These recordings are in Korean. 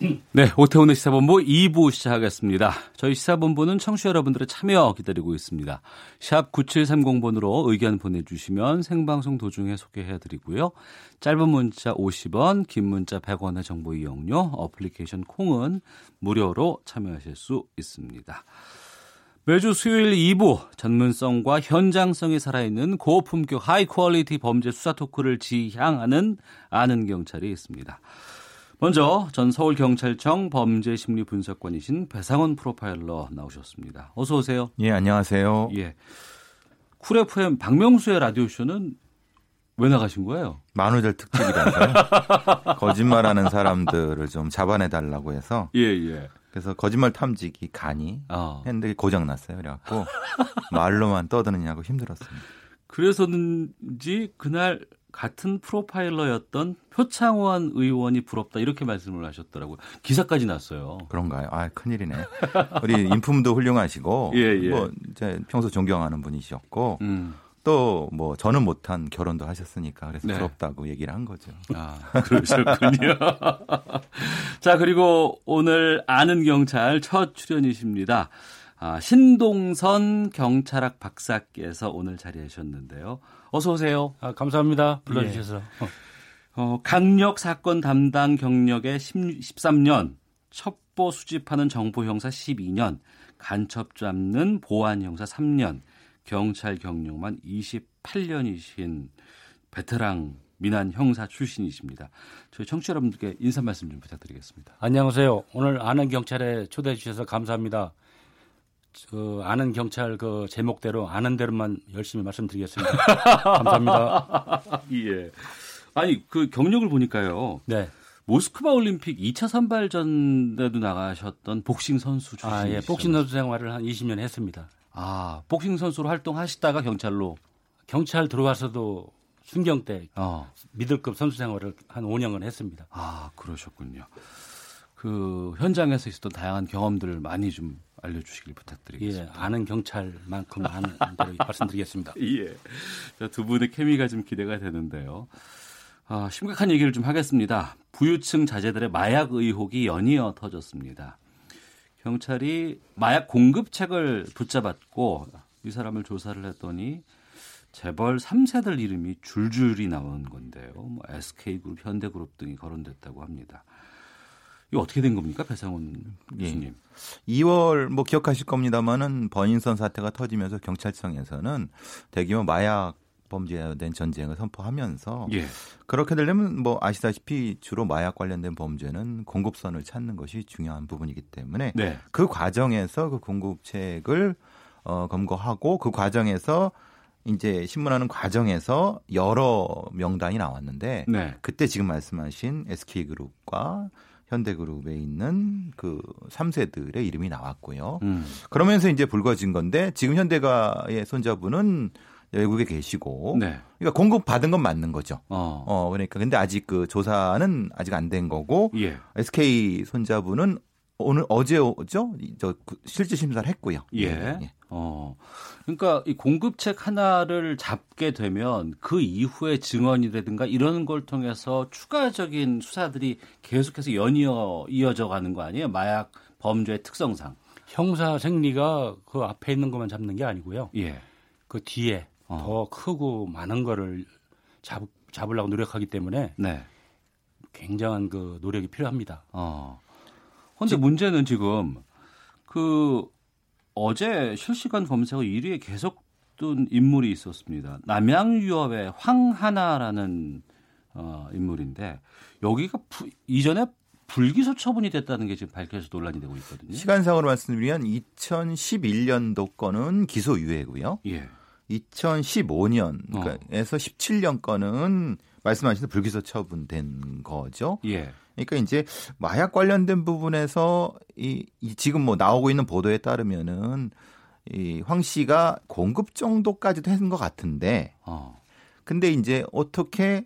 네, 오태훈의 시사본부 2부 시작하겠습니다. 저희 시사본부는 청취자 여러분들의 참여 기다리고 있습니다. 샵 9730번으로 의견 보내주시면 생방송 도중에 소개해드리고요. 짧은 문자 50원, 긴 문자 100원의 정보 이용료, 어플리케이션 콩은 무료로 참여하실 수 있습니다. 매주 수요일 2부 전문성과 현장성이 살아있는 고품격 high quality 범죄 수사 talk를 지향하는 아는 경찰이 있습니다. 먼저 전 서울경찰청 범죄심리분석관이신 배상원 프로파일러 나오셨습니다. 어서 오세요. 예, 안녕하세요. 예. 쿨 FM 박명수의 라디오쇼는 왜 나가신 거예요? 만우절 특집이라서요. 거짓말하는 사람들을 좀 잡아내 달라고 해서 예, 예. 그래서 거짓말 탐지기 간이 아. 핸들이 고장 났어요. 그래갖고 말로만 떠드느냐고 힘들었습니다. 그래서는지 그날 같은 프로파일러였던 표창원 의원이 부럽다 이렇게 말씀을 하셨더라고요. 기사까지 났어요. 그런가요? 아, 큰일이네. 우리 인품도 훌륭하시고 예, 예. 뭐 이제 평소 존경하는 분이셨고 음. 또뭐 저는 못한 결혼도 하셨으니까 그래서 네. 부럽다고 얘기를 한 거죠. 아, 그러셨군요. 자, 그리고 오늘 아는 경찰 첫 출연이십니다. 아, 신동선 경찰학 박사께서 오늘 자리하셨는데요. 어서 오세요. 아, 감사합니다. 불러주셔서. 어, 강력 사건 담당 경력에 10, 13년, 첩보 수집하는 정보 형사 12년, 간첩 잡는 보안 형사 3년, 경찰 경력만 28년이신 베테랑 민한 형사 출신이십니다. 저희 청취자 여러분들께 인사 말씀 좀 부탁드리겠습니다. 안녕하세요. 오늘 아는 경찰에 초대해 주셔서 감사합니다. 그 아는 경찰 그 제목대로 아는 대로만 열심히 말씀드리겠습니다. 감사합니다. 예. 아니 그 경력을 보니까요. 네. 모스크바 올림픽 2차 선발전에도 나가셨던 복싱 선수 출신이시죠. 아, 예. 복싱 선수 생활을 한 20년 했습니다. 아, 복싱 선수로 활동하시다가 경찰로 경찰 들어와서도 순경 때 어. 미들급 선수 생활을 한 5년간 했습니다. 아, 그러셨군요. 그 현장에서 있었던 다양한 경험들을 많이 좀 알려 주시길 예, 부탁드리겠습니다. 아는 경찰만큼 아는 대로 말씀드리겠습니다. 예. 자, 두 분의 케미가 좀 기대가 되는데요. 아, 심각한 얘기를 좀 하겠습니다. 부유층 자제들의 마약 의혹이 연이어 터졌습니다. 경찰이 마약 공급책을 붙잡았고 이 사람을 조사를 했더니 재벌 3세들 이름이 줄줄이 나온 건데요. 뭐 SK그룹, 현대그룹 등이 거론됐다고 합니다. 이거 어떻게 된 겁니까, 배상훈 예. 교수님? 2월 뭐 기억하실 겁니다만은 버닝썬 사태가 터지면서 경찰청에서는 대규모 마약 범죄에 대한 전쟁을 선포하면서 예. 그렇게 되려면 뭐 아시다시피 주로 마약 관련된 범죄는 공급선을 찾는 것이 중요한 부분이기 때문에 네. 그 과정에서 그 공급책을 어, 검거하고 그 과정에서 이제 신문하는 과정에서 여러 명단이 나왔는데 네. 그때 지금 말씀하신 SK그룹과 현대그룹에 있는 그 3세들의 이름이 나왔고요. 음. 그러면서 이제 불거진 건데 지금 현대가의 손자분은 외국에 계시고 네. 그러니까 공급 받은 건 맞는 거죠. 어. 어 그러니까 근데 아직 그 조사는 아직 안 된 거고 예. SK 손자분은 오늘 어제죠? 저그 실질 심사를 했고요. 예. 어. 그러니까 이 공급책 하나를 잡게 되면 그 이후의 증언이라든가 이런 걸 통해서 추가적인 수사들이 계속해서 연이어 이어져 가는 거 아니에요? 마약 범죄의 특성상. 형사 생리가 그 앞에 있는 것만 잡는 게 아니고요. 예. 그 뒤에 어. 더 크고 많은 거를 잡, 잡으려고 노력하기 때문에 네. 굉장한 그 노력이 필요합니다. 어. 근데 문제는 지금 그 어제 실시간 검색어 1위에 계속 뜬 인물이 있었습니다. 남양유업의 황하나라는 어, 인물인데 여기가 부- 이전에 불기소 처분이 됐다는 게 지금 밝혀져 논란이 되고 있거든요. 시간상으로 말씀드리면 2011년도 거는 기소 유예고요. 예. 2015년에서 17년 거는 말씀하신 불기소 처분된 거죠. 예. 그러니까 이제 마약 관련된 부분에서 이, 이 지금 뭐 나오고 있는 보도에 따르면은 이 황 씨가 공급 정도까지도 했는 것 같은데 어. 근데 이제 어떻게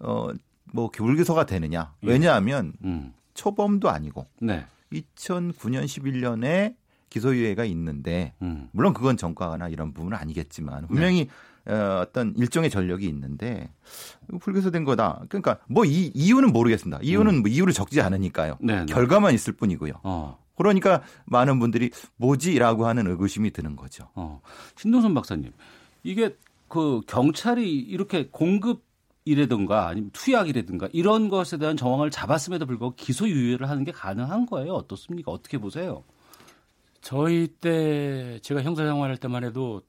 어뭐 불기소가 되느냐? 왜냐하면 음. 초범도 아니고 네. 2009년 11년에 기소유예가 있는데 음. 물론 그건 전과나 이런 부분은 아니겠지만 분명히 어, 어떤 일종의 전력이 있는데 불기소된 거다. 그러니까 뭐 이 이유는 모르겠습니다. 이유는 뭐 이유를 적지 않으니까요. 네, 네. 결과만 있을 뿐이고요. 어. 그러니까 많은 분들이 뭐지라고 하는 의구심이 드는 거죠. 어. 신동선 박사님. 이게 그 경찰이 이렇게 공급 이라든가 아니면 투약이라든가 이런 것에 대한 정황을 잡았음에도 불구하고 기소유예를 하는 게 가능한 거예요. 어떻습니까? 어떻게 보세요? 저희 때 제가 형사 생활할 때만 해도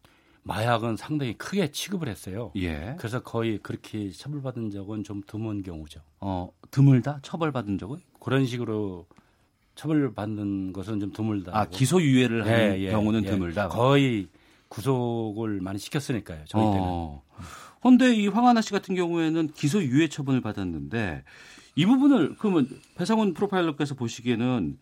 마약은 상당히 크게 취급을 했어요. 예. 그래서 거의 그렇게 처벌받은 적은 좀 드문 경우죠. 어, 드물다? 처벌받은 적은? 그런 식으로 처벌받는 것은 좀 드물다. 아, 기소유예를 하는 예, 예, 경우는 예. 드물다. 거의 구속을 많이 시켰으니까요. 저희 때는. 어. 근데 이 황하나 씨 같은 경우에는 기소유예 처분을 받았는데 이 부분을 그러면 배상훈 프로파일러께서 보시기에는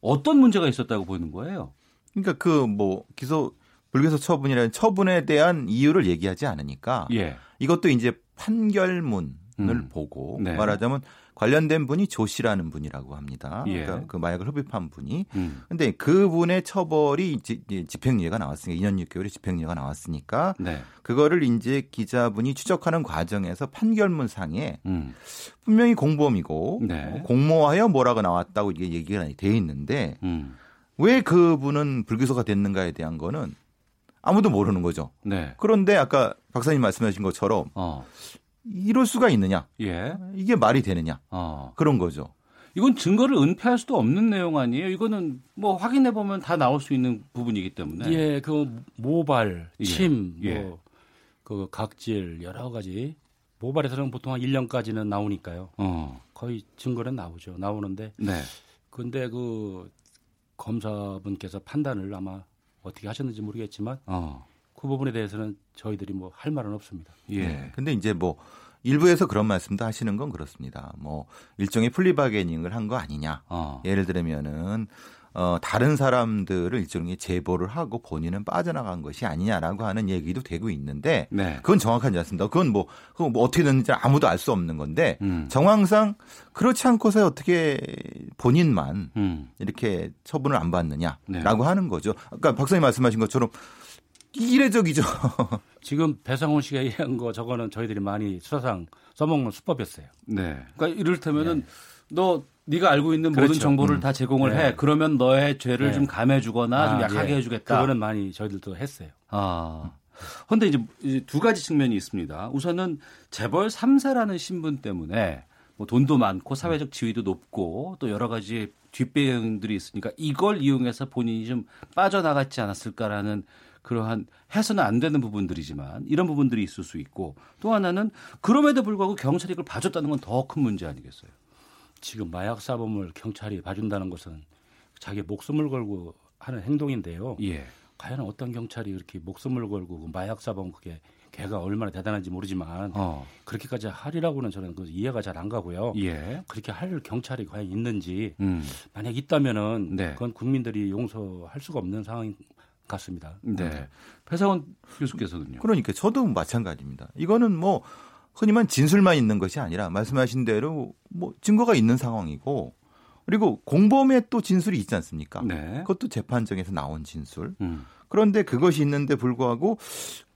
어떤 문제가 있었다고 보이는 거예요? 그러니까 그 뭐 기소 불기소 처분이라는 처분에 대한 이유를 얘기하지 않으니까 예. 이것도 이제 판결문을 음. 보고 네. 말하자면 관련된 분이 조 씨라는 분이라고 합니다. 예. 그러니까 그 마약을 흡입한 분이 음. 근데 그분의 처벌이 집행유예가 나왔으니까 2년 6개월의 집행유예가 나왔으니까 네. 그거를 이제 기자분이 추적하는 과정에서 판결문 상에 음. 분명히 공범이고 네. 공모하여 뭐라고 나왔다고 이게 얘기가 돼 있는데 음. 왜 그분은 불기소가 됐는가에 대한 거는 아무도 모르는 거죠. 네. 그런데 아까 박사님 말씀하신 것처럼 어. 이럴 수가 있느냐? 예. 이게 말이 되느냐? 어. 그런 거죠. 이건 증거를 은폐할 수도 없는 내용 아니에요? 이거는 뭐 확인해 보면 다 나올 수 있는 부분이기 때문에. 예, 그 모발, 예. 침, 예. 뭐, 그 각질 여러 가지 모발에서는 보통 한 1년까지는 나오니까요. 어. 거의 증거는 나오죠. 나오는데 네. 근데 그 검사분께서 판단을 아마 어떻게 하셨는지 모르겠지만 어. 그 부분에 대해서는 저희들이 뭐 할 말은 없습니다. 예. 네. 근데 이제 뭐 일부에서 그런 말씀도 하시는 건 그렇습니다. 뭐 일종의 플리바게닝을 한 거 아니냐. 어. 예를 들면은 어 다른 사람들을 일종의 제보를 하고 본인은 빠져나간 것이 아니냐라고 하는 얘기도 되고 있는데 네. 그건 정확하지 않습니다. 그건 뭐, 그건 뭐 어떻게 됐는지 아무도 알 수 없는 건데 음. 정황상 그렇지 않고서 어떻게 본인만 음. 이렇게 처분을 안 받느냐라고 네. 하는 거죠. 아까 박사님 말씀하신 것처럼 이례적이죠. 지금 배상훈 씨가 얘기한 거 저거는 저희들이 많이 수사상 써먹는 수법이었어요. 네. 그러니까 이를테면은 너 네가 알고 있는 모든 그렇죠. 정보를 음. 다 제공을 네. 해. 그러면 너의 죄를 네. 좀 감해 주거나 좀 아, 약하게 예. 해 주겠다. 그거는 많이 저희들도 했어요. 아. 근데 이제 이제 두 가지 측면이 있습니다. 우선은 재벌 3세라는 신분 때문에 뭐 돈도 많고 사회적 지위도 높고 또 여러 가지 뒷배경들이 있으니까 이걸 이용해서 본인이 좀 빠져나갔지 않았을까라는 그러한 해서는 안 되는 부분들이지만 이런 부분들이 있을 수 있고 또 하나는 그럼에도 불구하고 경찰이 이걸 봐줬다는 건 더 큰 문제 아니겠어요? 지금 마약 사범을 경찰이 봐준다는 것은 자기 목숨을 걸고 하는 행동인데요. 예. 과연 어떤 경찰이 이렇게 목숨을 걸고 그 마약 사범 그게 걔가 얼마나 대단한지 모르지만 어. 그렇게까지 하리라고는 저는 그 이해가 잘 안 가고요. 예. 그렇게 할 경찰이 과연 있는지 음. 만약 있다면은 네. 그건 국민들이 용서할 수가 없는 상황 같습니다. 네. 배상원 교수께서는요. 그러니까 저도 마찬가지입니다. 이거는 뭐 흔히만 진술만 있는 것이 아니라 말씀하신 대로 뭐 증거가 있는 상황이고 그리고 공범의 또 진술이 있지 않습니까? 네. 그것도 재판정에서 나온 진술. 음. 그런데 그것이 있는데 불구하고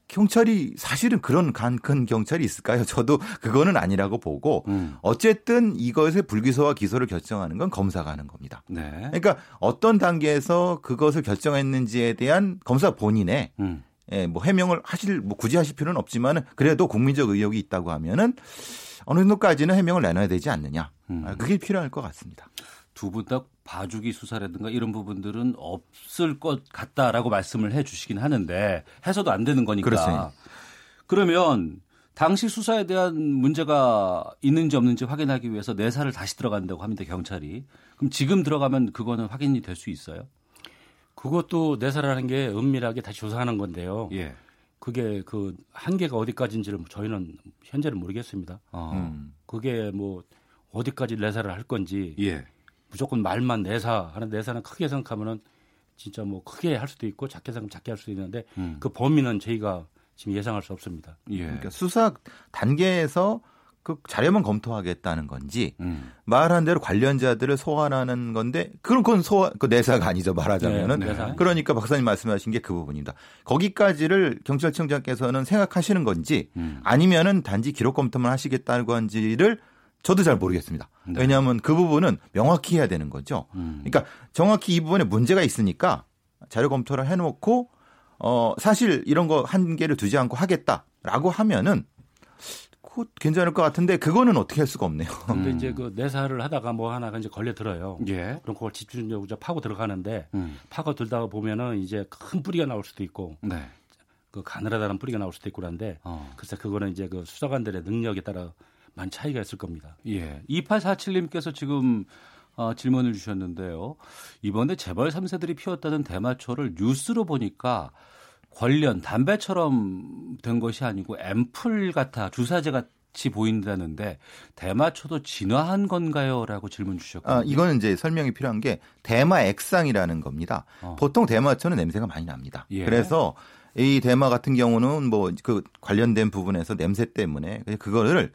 경찰이 사실은 그런 간큰 경찰이 있을까요? 저도 그거는 아니라고 보고 음. 어쨌든 이것의 불기소와 기소를 결정하는 건 검사가 하는 겁니다. 네. 그러니까 어떤 단계에서 그것을 결정했는지에 대한 검사 본인의 음. 예, 뭐 해명을 하실 뭐 굳이 하실 필요는 없지만은 그래도 국민적 의혹이 있다고 하면은 어느 정도까지는 해명을 내놔야 되지 않느냐. 음. 아, 그게 필요할 것 같습니다. 두 분 다 봐주기 수사라든가 이런 부분들은 없을 것 같다라고 말씀을 해 주시긴 하는데 해서도 안 되는 거니까. 그렇습니다. 그러면 당시 수사에 대한 문제가 있는지 없는지 확인하기 위해서 내사를 다시 들어간다고 합니다, 경찰이. 그럼 지금 들어가면 그거는 확인이 될 수 있어요? 그것도 내사라는 게 은밀하게 다시 조사하는 건데요. 예. 그게 그 한계가 어디까지인지를 저희는 현재는 모르겠습니다. 어. 음. 그게 뭐 어디까지 내사를 할 건지 예. 무조건 말만 내사 하는 내사는 크게 생각하면은 진짜 뭐 크게 할 수도 있고 작게 생각하면 작게 할 수도 있는데 음. 그 범위는 저희가 지금 예상할 수 없습니다. 예. 그러니까 수사 단계에서 그 자료만 검토하겠다는 건지 음. 말한 대로 관련자들을 소환하는 건데 그건 그건 소환 그 내사가 아니죠 말하자면은 네, 내사. 그러니까 박사님 말씀하신 게 그 부분입니다. 거기까지를 경찰청장께서는 생각하시는 건지 음. 아니면은 단지 기록 검토만 하시겠다는 건지를 저도 잘 모르겠습니다. 네. 왜냐하면 그 부분은 명확히 해야 되는 거죠. 음. 그러니까 정확히 이 부분에 문제가 있으니까 자료 검토를 해놓고 어 사실 이런 거 한계를 두지 않고 하겠다라고 하면은 그 괜찮을 것 같은데 그거는 어떻게 할 수가 없네요. 근데 음. 이제 그 내사를 하다가 뭐 하나가 이제 걸려 들어요. 예. 그럼 그걸 집중적으로 이제 파고 들어가는데 음. 파고 들다가 보면은 이제 큰 뿌리가 나올 수도 있고 네. 그 가늘하다는 뿌리가 나올 수도 있고 그런데 어. 글쎄 그거는 이제 그 수사관들의 능력에 따라 많은 차이가 있을 겁니다. 예. 2847님께서 지금 어, 질문을 주셨는데요. 이번에 재벌 3세들이 피웠다는 대마초를 뉴스로 보니까 관련 담배처럼 된 것이 아니고 앰플 같아 주사제 같이 보인다는데 대마초도 진화한 건가요?라고 질문 주셨거든요. 아, 이거는 이제 설명이 필요한 게 대마 액상이라는 겁니다. 어. 보통 대마초는 냄새가 많이 납니다. 예. 그래서 이 대마 같은 경우는 뭐 그 관련된 부분에서 냄새 때문에 그거를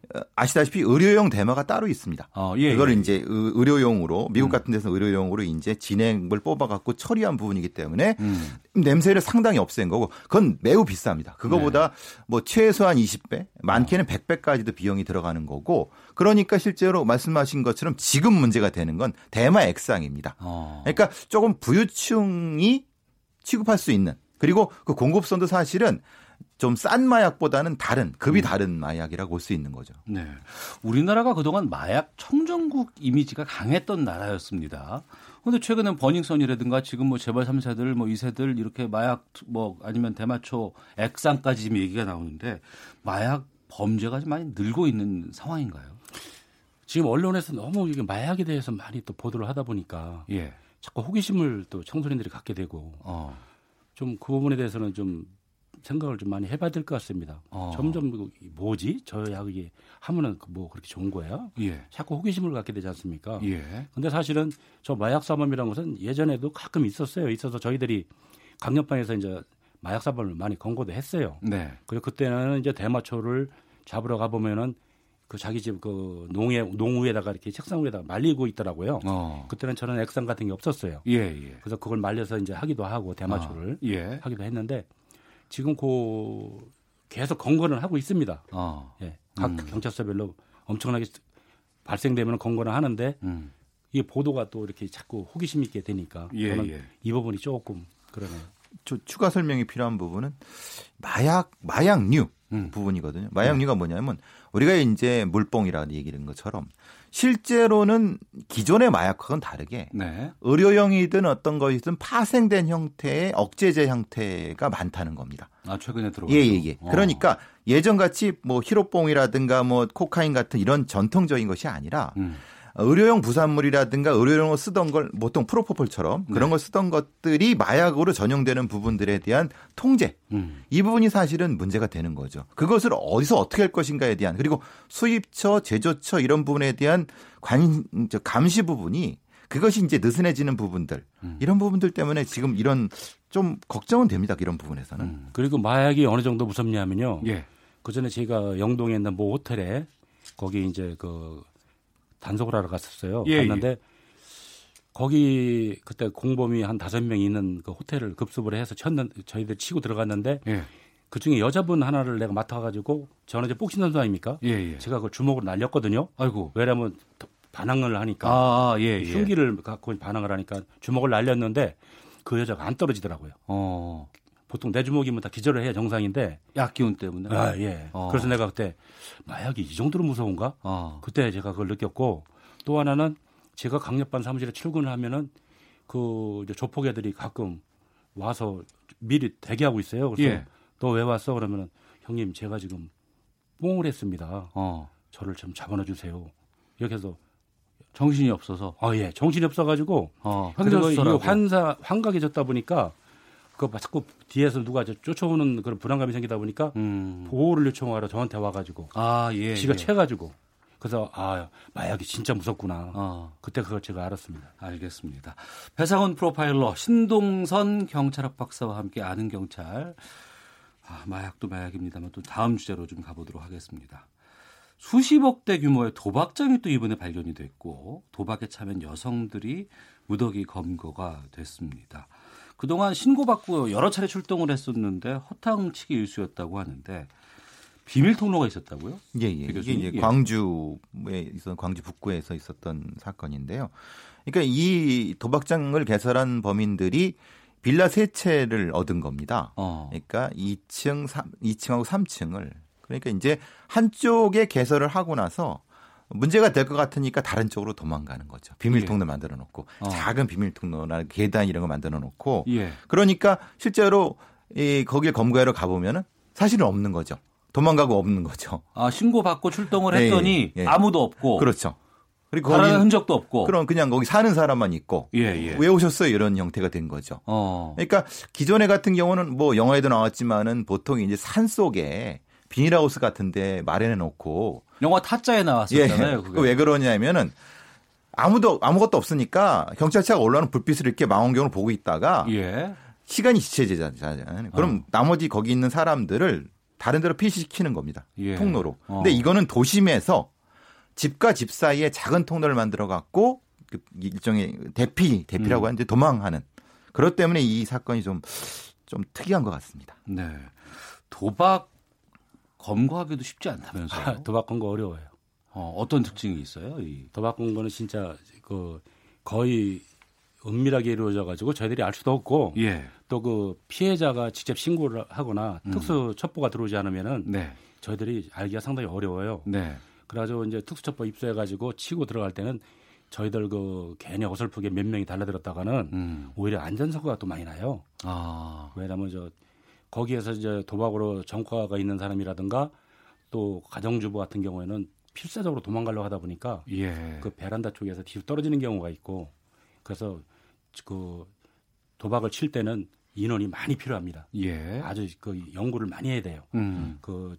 어, 아시다시피 의료용 대마가 따로 있습니다. 어, 예, 그거를 예. 이제 의- 의료용으로 미국 같은 데서 의료용으로 이제 진액을 뽑아갖고 처리한 부분이기 때문에 음. 냄새를 상당히 없앤 거고 그건 매우 비쌉니다. 그거보다 네. 뭐 최소한 20배, 많게는 100배까지도 비용이 들어가는 거고 그러니까 실제로 말씀하신 것처럼 지금 문제가 되는 건 대마 액상입니다. 어. 그러니까 조금 부유층이 취급할 수 있는 그리고 그 공급선도 사실은 좀 싼 마약보다는 다른 급이 다른 마약이라고 볼 수 있는 거죠. 네. 우리나라가 그동안 마약 청정국 이미지가 강했던 나라였습니다. 그런데 최근엔 버닝썬이라든가 지금 뭐 재벌 3세들 뭐 2세들 이렇게 마약 뭐 아니면 대마초 액상까지 지금 얘기가 나오는데 마약 범죄가 좀 많이 늘고 있는 상황인가요? 지금 언론에서 너무 이게 마약에 대해서 많이 또 보도를 하다 보니까 예. 자꾸 호기심을 또 청소년들이 갖게 되고 어. 좀그 부분에 대해서는 좀 생각을 좀 많이 해봐야 될 것 같습니다. 어. 점점 그 뭐지 저 약이 하면은 그뭐 그렇게 좋은 거야? 예. 자꾸 호기심을 갖게 되지 않습니까? 예. 근데 사실은 저 마약 사범이라는 것은 예전에도 가끔 있었어요. 있어서 저희들이 강력반에서 이제 마약 사범을 많이 권고도 했어요. 네. 그리고 그때는 이제 대마초를 잡으러 가 보면은 그 자기 집 그 농에 농우에다가 이렇게 책상 위에다가 말리고 있더라고요. 어. 그때는 저는 액상 같은 게 없었어요. 예, 예. 그래서 그걸 말려서 이제 하기도 하고 대마초를 아, 예. 하기도 했는데 지금 그 계속 건건을 하고 있습니다. 어. 예. 각 음. 경찰서별로 엄청나게 발생되면 건건을 하는데 음. 이게 보도가 또 이렇게 자꾸 호기심 있게 되니까 예, 저는 예. 이 부분이 조금 그러네요. 저 추가 설명이 필요한 부분은 마약 마약류 음. 부분이거든요. 마약류가 뭐냐면 우리가 이제 물뽕이라는 얘기는 것처럼 실제로는 기존의 마약과는 다르게 네. 의료용이든 어떤 것이든 파생된 형태의 억제제 형태가 많다는 겁니다. 아, 최근에 들어왔죠. 예, 예, 예. 어. 그러니까 예전 같이 뭐 히로뽕이라든가 뭐 코카인 같은 이런 전통적인 것이 아니라 음. 의료용 부산물이라든가 의료용으로 쓰던 걸 보통 프로포폴처럼 그런 걸 쓰던 것들이 마약으로 전용되는 부분들에 대한 통제 음. 이 부분이 사실은 문제가 되는 거죠. 그것을 어디서 어떻게 할 것인가에 대한 그리고 수입처, 제조처 이런 부분에 대한 관 저, 감시 부분이 그것이 이제 느슨해지는 부분들 음. 이런 부분들 때문에 지금 이런 좀 걱정은 됩니다. 이런 부분에서는. 음. 그리고 마약이 어느 정도 무섭냐면요. 예. 그 전에 제가 영동에 있는 모 호텔에 거기 이제 그 단속을 하러 갔었어요. 예, 갔는데 거기 그때 공범이 한 다섯 명 있는 그 호텔을 급습을 해서 쳤는 저희들 치고 들어갔는데 예. 그 중에 여자분 하나를 내가 맡아가지고 저는 이제 복싱 선수 아닙니까? 예, 예. 제가 그 주먹으로 날렸거든요. 아이고. 왜냐하면 반항을 하니까 아, 예, 예. 흉기를 갖고 반항을 하니까 주먹을 날렸는데 그 여자가 안 떨어지더라고요. 어. 보통 내 주먹이면 다 기절을 해야 정상인데 약 기운 때문에. 아, 예. 어. 그래서 내가 그때 마약이 이 정도로 무서운가? 어. 그때 제가 그걸 느꼈고 또 하나는 제가 강력반 사무실에 출근을 하면은 그 이제 조폭 애들이 가끔 와서 미리 대기하고 있어요. 그래서 예. 너왜 왔어? 그러면은 형님 제가 지금 뽕을 했습니다. 어. 저를 좀 잡아놔 주세요. 이렇게 해서 정신이 없어서. 아 예, 정신이 없어가지고 어. 그리고. 환사 환각해졌다 보니까 그 자꾸 뒤에서 누가 저 쫓아오는 그런 불안감이 생기다 보니까 음. 보호를 요청하러 저한테 와가지고 아, 예. 지가 예. 채가지고 그래서 아 마약이 진짜 무섭구나. 어. 그때 그걸 제가 알았습니다. 알겠습니다. 배상원 프로파일러 신동선 경찰학 박사와 함께 아는 경찰. 아, 마약도 마약입니다만 또 다음 주제로 좀 가보도록 하겠습니다. 수십억 대 규모의 도박장이 또 이번에 발견이 됐고 도박에 참여한 여성들이 무더기 검거가 됐습니다. 그동안 신고받고 여러 차례 출동을 했었는데 허탕치기 일수였다고 하는데 비밀 통로가 있었다고요? 예, 예. 배 이게? 이제 예. 광주에 있었 광주 북구에서 있었던 사건인데요. 그러니까 이 도박장을 개설한 범인들이 빌라 세 채를 얻은 겁니다. 어. 그러니까 2층, 3, 2층하고 3층을 그러니까 이제 한쪽에 개설을 하고 나서 문제가 될 것 같으니까 다른 쪽으로 도망가는 거죠. 비밀 예. 통로 만들어 놓고 어. 작은 비밀 통로나 계단 이런 거 만들어 놓고 예. 그러니까 실제로 이 거기에 검거하러 가 보면은 사실은 없는 거죠. 도망가고 없는 거죠. 아, 신고 받고 출동을 예, 했더니 예. 아무도 없고 그렇죠. 그리고 거기 흔적도 없고. 그럼 그냥 거기 사는 사람만 있고 예, 예. 왜 오셨어요 이런 형태가 된 거죠. 어. 그러니까 기존에 같은 경우는 뭐 영화에도 나왔지만은 보통 이제 산 속에 비닐하우스 같은데 마련해 놓고 영화 타짜에 예, 나왔었잖아요. 그게. 그거 왜 그러냐면은 아무도 아무것도 없으니까 경찰차가 올라오는 불빛을 이렇게 망원경으로 보고 있다가 예. 시간이 지체되잖아요. 그럼 나머지 거기 있는 사람들을 다른 데로 피시시키는 겁니다. 예. 통로로. 어. 근데 이거는 도심에서 집과 집 사이에 작은 통로를 만들어 갖고 그 일종의 대피 대피라고 음. 하는데 도망하는. 그렇기 때문에 이 사건이 좀좀 특이한 것 같습니다. 네. 도박 검거하기도 쉽지 않다면서요. 도박 건거 어려워요. 어, 어떤 특징이 있어요? 이. 도박 건거는 진짜 그 거의 은밀하게 이루어져 가지고 저희들이 알 수도 없고 예. 또그 피해자가 직접 신고를 하거나 특수 첩보가 들어오지 않으면은 네. 저희들이 알기가 상당히 어려워요. 네. 그래가지고 이제 특수 첩보 입수해 가지고 치고 들어갈 때는 저희들 그 괜히 어설프게 몇 명이 달라들었다가는 음. 오히려 안전사고가 또 많이 나요. 아. 왜냐하면 저 거기에서 이제 도박으로 전과가 있는 사람이라든가 또 가정주부 같은 경우에는 필사적으로 도망가려고 하다 보니까 예. 그 베란다 쪽에서 뒤로 떨어지는 경우가 있고 그래서 그 도박을 칠 때는 인원이 많이 필요합니다. 예. 아주 그 연구를 많이 해야 돼요. 음. 그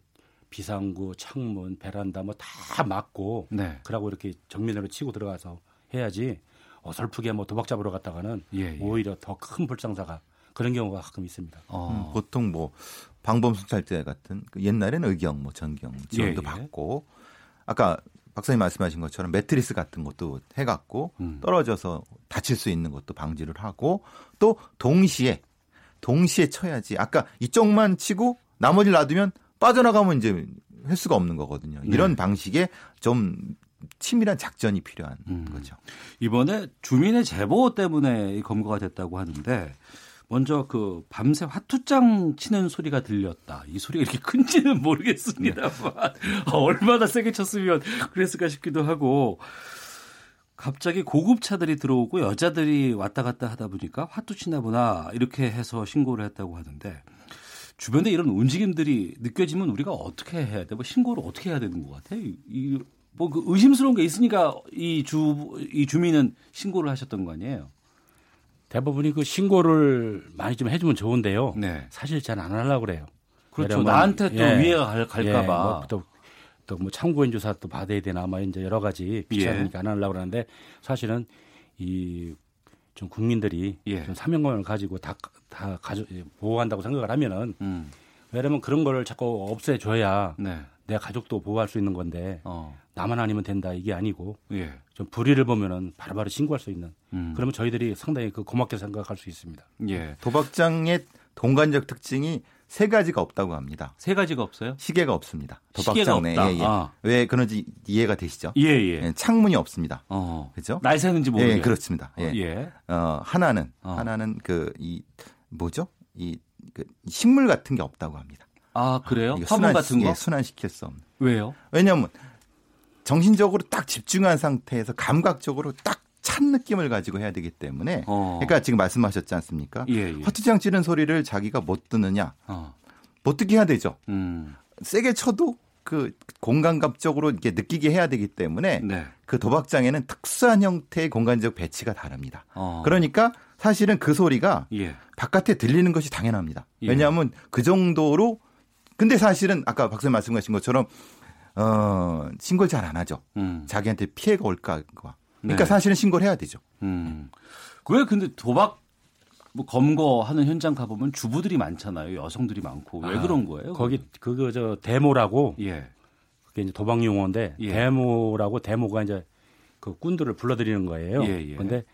비상구, 창문, 베란다 뭐 다 막고 네. 그러고 이렇게 정면으로 치고 들어가서 해야지 어설프게 뭐 도박 잡으러 갔다가는 예, 예. 오히려 더 큰 불상사가 그런 경우가 가끔 있습니다. 어. 음, 보통 뭐 방범 순찰대 같은 그 옛날에는 의경 뭐 전경 지원도 예, 예. 받고 아까 박사님 말씀하신 것처럼 매트리스 같은 것도 해갖고 음. 떨어져서 다칠 수 있는 것도 방지를 하고 또 동시에 동시에 쳐야지 아까 이쪽만 치고 나머지를 놔두면 빠져나가면 이제 횟수가 없는 거거든요. 이런 네. 방식의 좀 치밀한 작전이 필요한 음. 거죠. 이번에 주민의 제보 때문에 이 검거가 됐다고 하는데 먼저 그 밤새 화투장 치는 소리가 들렸다. 이 소리가 이렇게 큰지는 모르겠습니다만 얼마나 세게 쳤으면 그랬을까 싶기도 하고 갑자기 고급차들이 들어오고 여자들이 왔다 갔다 하다 보니까 화투 치나 보나 이렇게 해서 신고를 했다고 하는데 주변에 이런 움직임들이 느껴지면 우리가 어떻게 해야 돼? 뭐 신고를 어떻게 해야 되는 것 같아? 이뭐그 의심스러운 게 있으니까 이 주 이 주민은 신고를 하셨던 거 아니에요? 대부분이 그 신고를 많이 좀 해주면 좋은데요. 네. 사실 잘 안 하려고 그래요. 그렇죠. 왜냐면, 나한테 또 예. 위해가 갈, 갈까봐. 뭐 또, 또뭐 참고인 조사 또 받아야 되나 뭐 이제 여러 가지 귀찮으니까 안 하려고 그러는데 사실은 이 좀 국민들이 예. 좀 사명감을 가지고 다, 다 가져, 보호한다고 생각을 하면은 음. 왜냐면 그런 거를 자꾸 없애줘야 네. 내 가족도 보호할 수 있는 건데 어. 나만 아니면 된다 이게 아니고 예. 좀 불의를 보면은 바로바로 신고할 수 있는 음. 그러면 저희들이 상당히 그 고맙게 생각할 수 있습니다. 예. 도박장의 동간적 특징이 세 가지가 없다고 합니다. 세 가지가 없어요? 시계가 없습니다. 도박장 내. 없다. 예, 예. 아. 왜 그런지 이해가 되시죠? 예, 예. 예, 창문이 없습니다. 어. 그죠? 날 새는지 모르게. 예, 그렇습니다. 예. 예. 어, 하나는 어. 하나는 그 이 뭐죠? 이 그 식물 같은 게 없다고 합니다. 아, 그래요? 이게 화분 순환- 같은 거? 예, 순환시킬 수 없는. 왜요? 왜냐하면 정신적으로 딱 집중한 상태에서 감각적으로 딱 찬 느낌을 가지고 해야 되기 때문에 어. 그러니까 지금 말씀하셨지 않습니까? 예, 예. 화투장 치는 소리를 자기가 못 듣느냐? 어. 못 듣게 해야 되죠. 음. 세게 쳐도 그 공간감적으로 이렇게 느끼게 해야 되기 때문에 네. 그 도박장에는 특수한 형태의 공간적 배치가 다릅니다. 어. 그러니까 사실은 그 소리가 예. 바깥에 들리는 것이 당연합니다. 예. 왜냐하면 그 정도로 근데 사실은 아까 박사님 말씀하신 것처럼 어, 신고를 잘 안 하죠. 음. 자기한테 피해가 올까 봐. 그러니까 네. 사실은 신고를 해야 되죠. 음. 왜 근데 도박 뭐 검거하는 현장 가보면 주부들이 많잖아요. 여성들이 많고 왜 아, 그런 거예요? 거기 그거 저 데모라고 예. 그게 이제 도박 용어인데 예. 데모라고 데모가 이제 그 꾼들을 불러들이는 거예요. 예, 예. 근데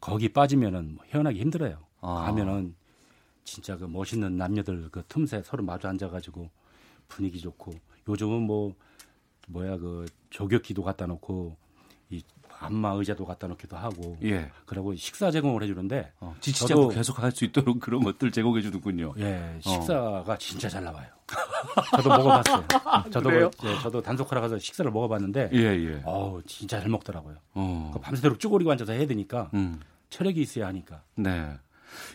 거기 빠지면은 뭐 헤어나기 힘들어요. 아. 가면은 진짜 그 멋있는 남녀들 그 틈새 서로 마주 앉아가지고 분위기 좋고 요즘은 뭐 뭐야 그 조격기도 갖다 놓고 이 안마 의자도 갖다 놓기도 하고 예. 그리고 식사 제공을 해주는데 어, 저도- 계속 할 수 있도록 그런 것들 제공해 주는군요. 예, 어. 식사가 진짜 잘 나와요. 저도 먹어봤어요. 저도 그래요? 예, 저도 단속하러 가서 식사를 먹어봤는데, 예, 예. 어우 진짜 잘 먹더라고요. 어. 그 밤새도록 쭈그리고 앉아서 해야 되니까 음. 체력이 있어야 하니까. 네.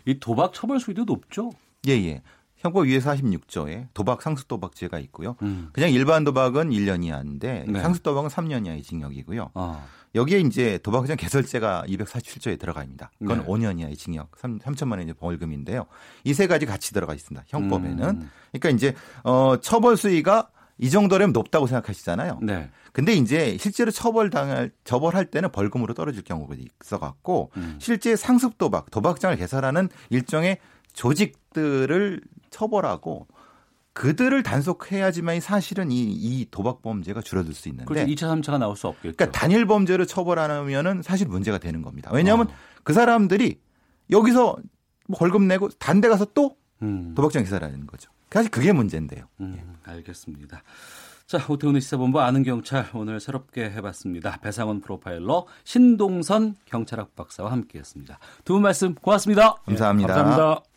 이 도박 처벌 수위도 높죠? 예, 예. 형법 246조에 도박 상습 도박죄가 있고요. 음. 그냥 일반 도박은 1년 이하인데 네. 상습 도박은 3년 이하의 징역이고요. 아. 여기에 이제 도박장 개설죄가 247조에 들어갑니다. 그건 네. 5년 이하의 징역, 3, 3천만 원의 벌금인데요. 이 세 가지 같이 들어가 있습니다. 형법에는. 음. 그러니까 이제 어 처벌 수위가 이 정도라면 높다고 생각하시잖아요. 네. 근데 이제 실제로 처벌 당할 처벌할 때는 벌금으로 떨어질 경우가 있어 갖고 음. 실제 상습 도박, 도박장을 개설하는 일종의 조직들을 처벌하고 그들을 단속해야지만 사실은 이, 이 도박 범죄가 줄어들 수 있는데 그래서 2차, 3차가 나올 수 없겠죠. 그러니까 단일 범죄를 처벌 안 하면은 사실 문제가 되는 겁니다. 왜냐하면 어. 그 사람들이 여기서 뭐 벌금 내고 단데 가서 또 음. 도박장 개설하는 거죠. 사실 그게 문제인데요. 음, 알겠습니다. 자, 오태훈의 시사본부 아는 경찰 오늘 새롭게 해봤습니다. 배상원 프로파일러 신동선 경찰학 박사와 함께했습니다. 두 분 말씀 고맙습니다. 감사합니다. 감사합니다.